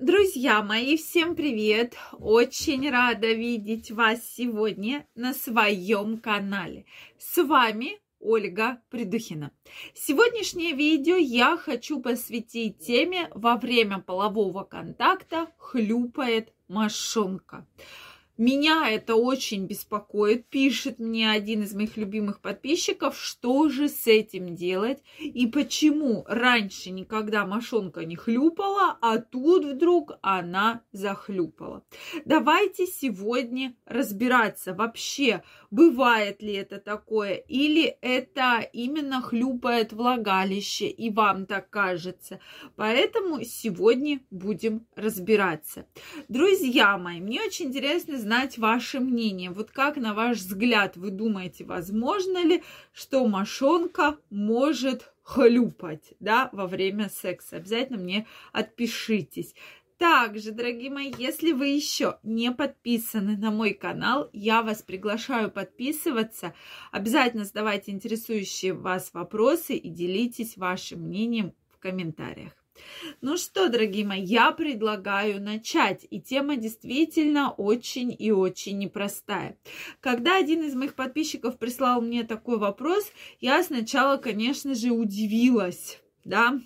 Друзья мои, всем привет! Очень рада видеть вас сегодня на своем канале. С вами Ольга Придухина. Сегодняшнее видео я хочу посвятить теме «Во время полового контакта хлюпает мошонка». Меня это очень беспокоит. Пишет мне один из моих любимых подписчиков, что же с этим делать и почему раньше никогда мошонка не хлюпала, а тут вдруг она захлюпала. Давайте сегодня разбираться вообще, бывает ли это такое или это именно хлюпает влагалище и вам так кажется. Поэтому сегодня будем разбираться. Друзья мои, мне очень интересно знать ваше мнение. Вот как, на ваш взгляд, вы думаете, возможно ли, что мошонка может хлюпать, да, во время секса? Обязательно мне отпишитесь. Также, дорогие мои, если вы еще не подписаны на мой канал, я вас приглашаю подписываться. Обязательно задавайте интересующие вас вопросы и делитесь вашим мнением в комментариях. Ну что, дорогие мои, я предлагаю начать. И тема действительно очень и очень непростая. Когда один из моих подписчиков прислал мне такой вопрос, я сначала, конечно же, удивилась, да,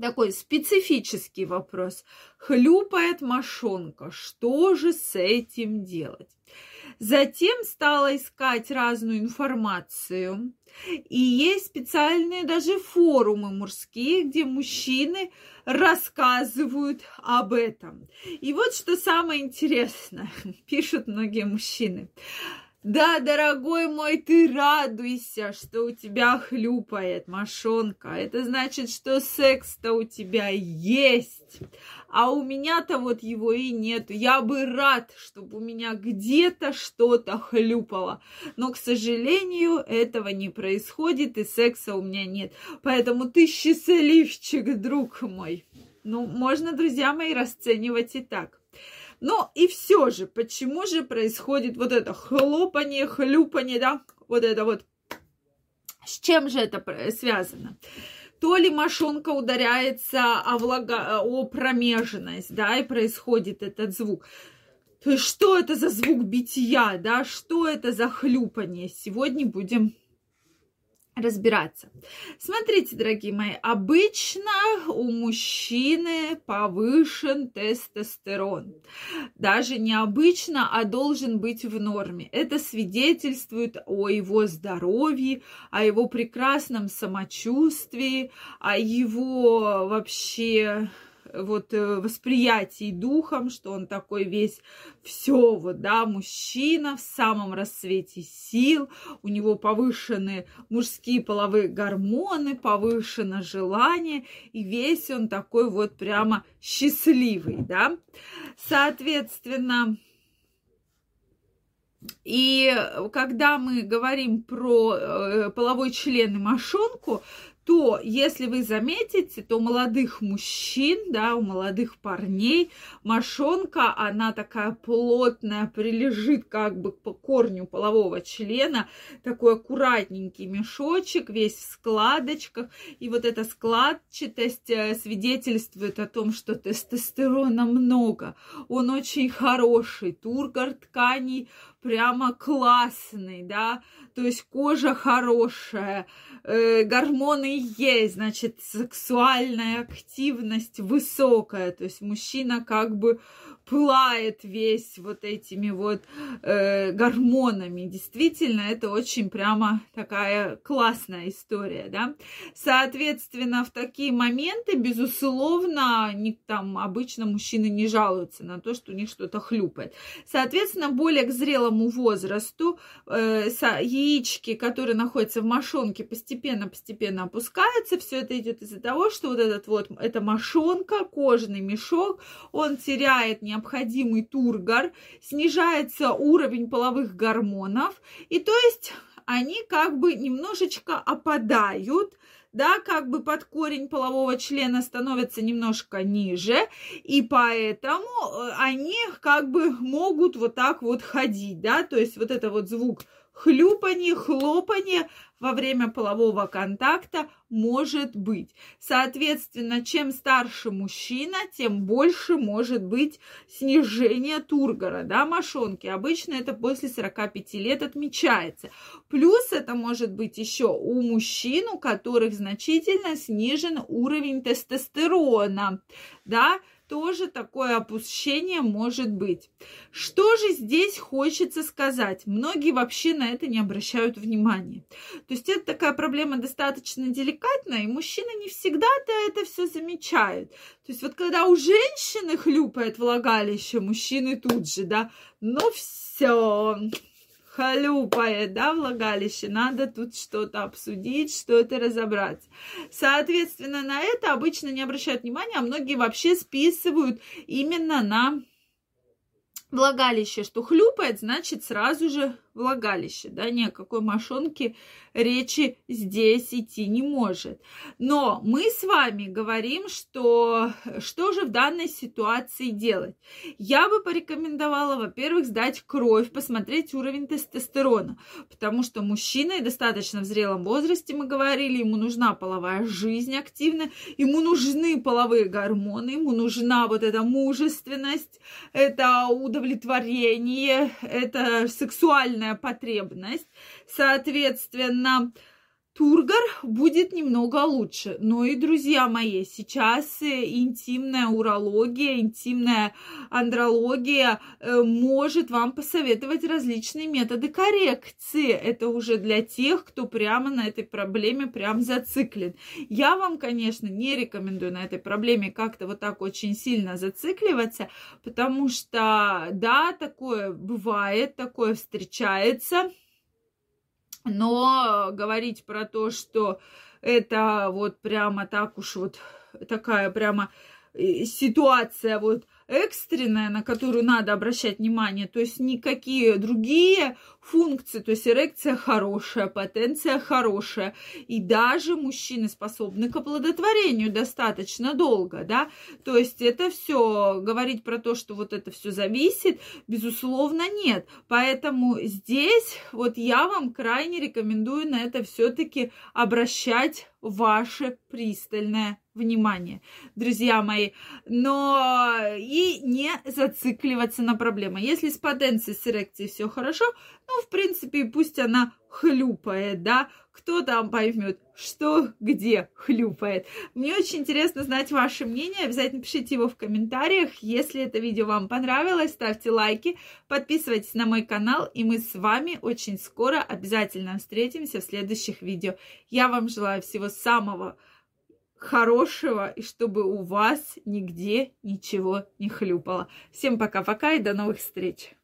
такой специфический вопрос. Хлюпает мошонка. Что же с этим делать? Затем стала искать разную информацию. И есть специальные даже форумы мужские, где мужчины рассказывают об этом. И вот что самое интересное, пишут многие мужчины. Да, дорогой мой, ты радуйся, что у тебя хлюпает мошонка. Это значит, что секс-то у тебя есть. А у меня-то вот его и нет. Я бы рад, чтобы у меня где-то что-то хлюпало. Но, к сожалению, этого не происходит, и секса у меня нет. Поэтому ты счастливчик, друг мой. Ну, можно, друзья мои, расценивать и так. Но и все же, почему же происходит вот это хлопание, хлюпание, да, вот это вот. С чем же это связано? То ли мошонка ударяется о, влага... о промежность, да, и происходит этот звук. Что это за звук битья, да, что это за хлюпание? Сегодня будем разбираться. Смотрите, дорогие мои, обычно у мужчины повышен тестостерон. Даже не обычно, а должен быть в норме. Это свидетельствует о его здоровье, о его прекрасном самочувствии, о его вообще вот э, восприятии духом, что он такой весь все вот, да, мужчина в самом расцвете сил, у него повышены мужские половые гормоны, повышено желание, и весь он такой вот прямо счастливый, да. Соответственно, и когда мы говорим про э, половой член и мошонку, то если вы заметите, то у молодых мужчин, да, у молодых парней мошонка, она такая плотная, прилежит как бы по корню полового члена, такой аккуратненький мешочек, весь в складочках, и вот эта складчатость э, свидетельствует о том, что тестостерона много, он очень хороший, тургор тканей прямо классный, да, то есть кожа хорошая, э, гормоны есть, значит, сексуальная активность высокая, то есть мужчина как бы пылает весь вот этими вот э, гормонами. Действительно, это очень прямо такая классная история, да. Соответственно, в такие моменты, безусловно, не, там обычно мужчины не жалуются на то, что у них что-то хлюпает. Соответственно, более к зрелому возрасту э, яички, которые находятся в мошонке, постепенно-постепенно опускаются. Все это идет из-за того, что вот этот вот, эта мошонка, кожный мешок, он теряет не необходимый тургор, снижается уровень половых гормонов, и то есть они как бы немножечко опадают, да, как бы под корень полового члена становится немножко ниже, и поэтому э, они как бы могут вот так вот ходить, да, то есть вот это вот звук хлюпанье, хлопанье во время полового контакта может быть. Соответственно, чем старше мужчина, тем больше может быть снижение тургора, да, мошонки. Обычно это после 45 лет отмечается. Плюс это может быть еще у мужчин, у которых значительно снижен уровень тестостерона, да, тоже такое опущение может быть. Что же здесь хочется сказать? Многие вообще на это не обращают внимания. То есть это такая проблема достаточно деликатная, и мужчины не всегда-то это все замечают. То есть вот когда у женщины хлюпает влагалище, мужчины тут же, да, ну все, хлюпает, да, влагалище, надо тут что-то обсудить, что-то разобраться. Соответственно, на это обычно не обращают внимания, а многие вообще списывают именно на влагалище, что хлюпает, значит сразу же влагалище, да, ни о какой мошонке речи здесь идти не может. Но мы с вами говорим, что что же в данной ситуации делать? Я бы порекомендовала, во-первых, сдать кровь, посмотреть уровень тестостерона, потому что мужчина и достаточно в зрелом возрасте, мы говорили, ему нужна половая жизнь активная, ему нужны половые гормоны, ему нужна вот эта мужественность, это удовлетворение, это сексуальная сексуальная потребность. Соответственно, Тургор будет немного лучше. Но и, друзья мои, сейчас э, интимная урология, интимная андрология э, может вам посоветовать различные методы коррекции. Это уже для тех, кто прямо на этой проблеме прям зациклен. Я вам, конечно, не рекомендую на этой проблеме как-то вот так очень сильно зацикливаться, потому что, да, такое бывает, такое встречается – но говорить про то, что это вот прямо так уж вот такая прямо э, ситуация вот экстренная, на которую надо обращать внимание, то есть никакие другие функции, то есть эрекция хорошая, потенция хорошая, и даже мужчины способны к оплодотворению достаточно долго, да, то есть это все, говорить про то, что вот это все зависит, безусловно, нет, поэтому здесь вот я вам крайне рекомендую на это все-таки обращать ваше пристальное внимание, друзья мои, но и не зацикливаться на проблемы. Если с потенцией, с эрекцией все хорошо, ну, в принципе, пусть она хлюпает, да, кто там поймет, что где хлюпает. Мне очень интересно знать ваше мнение, обязательно пишите его в комментариях. Если это видео вам понравилось, ставьте лайки, подписывайтесь на мой канал, и мы с вами очень скоро обязательно встретимся в следующих видео. Я вам желаю всего самого хорошего и чтобы у вас нигде ничего не хлюпало. Всем пока-пока и до новых встреч!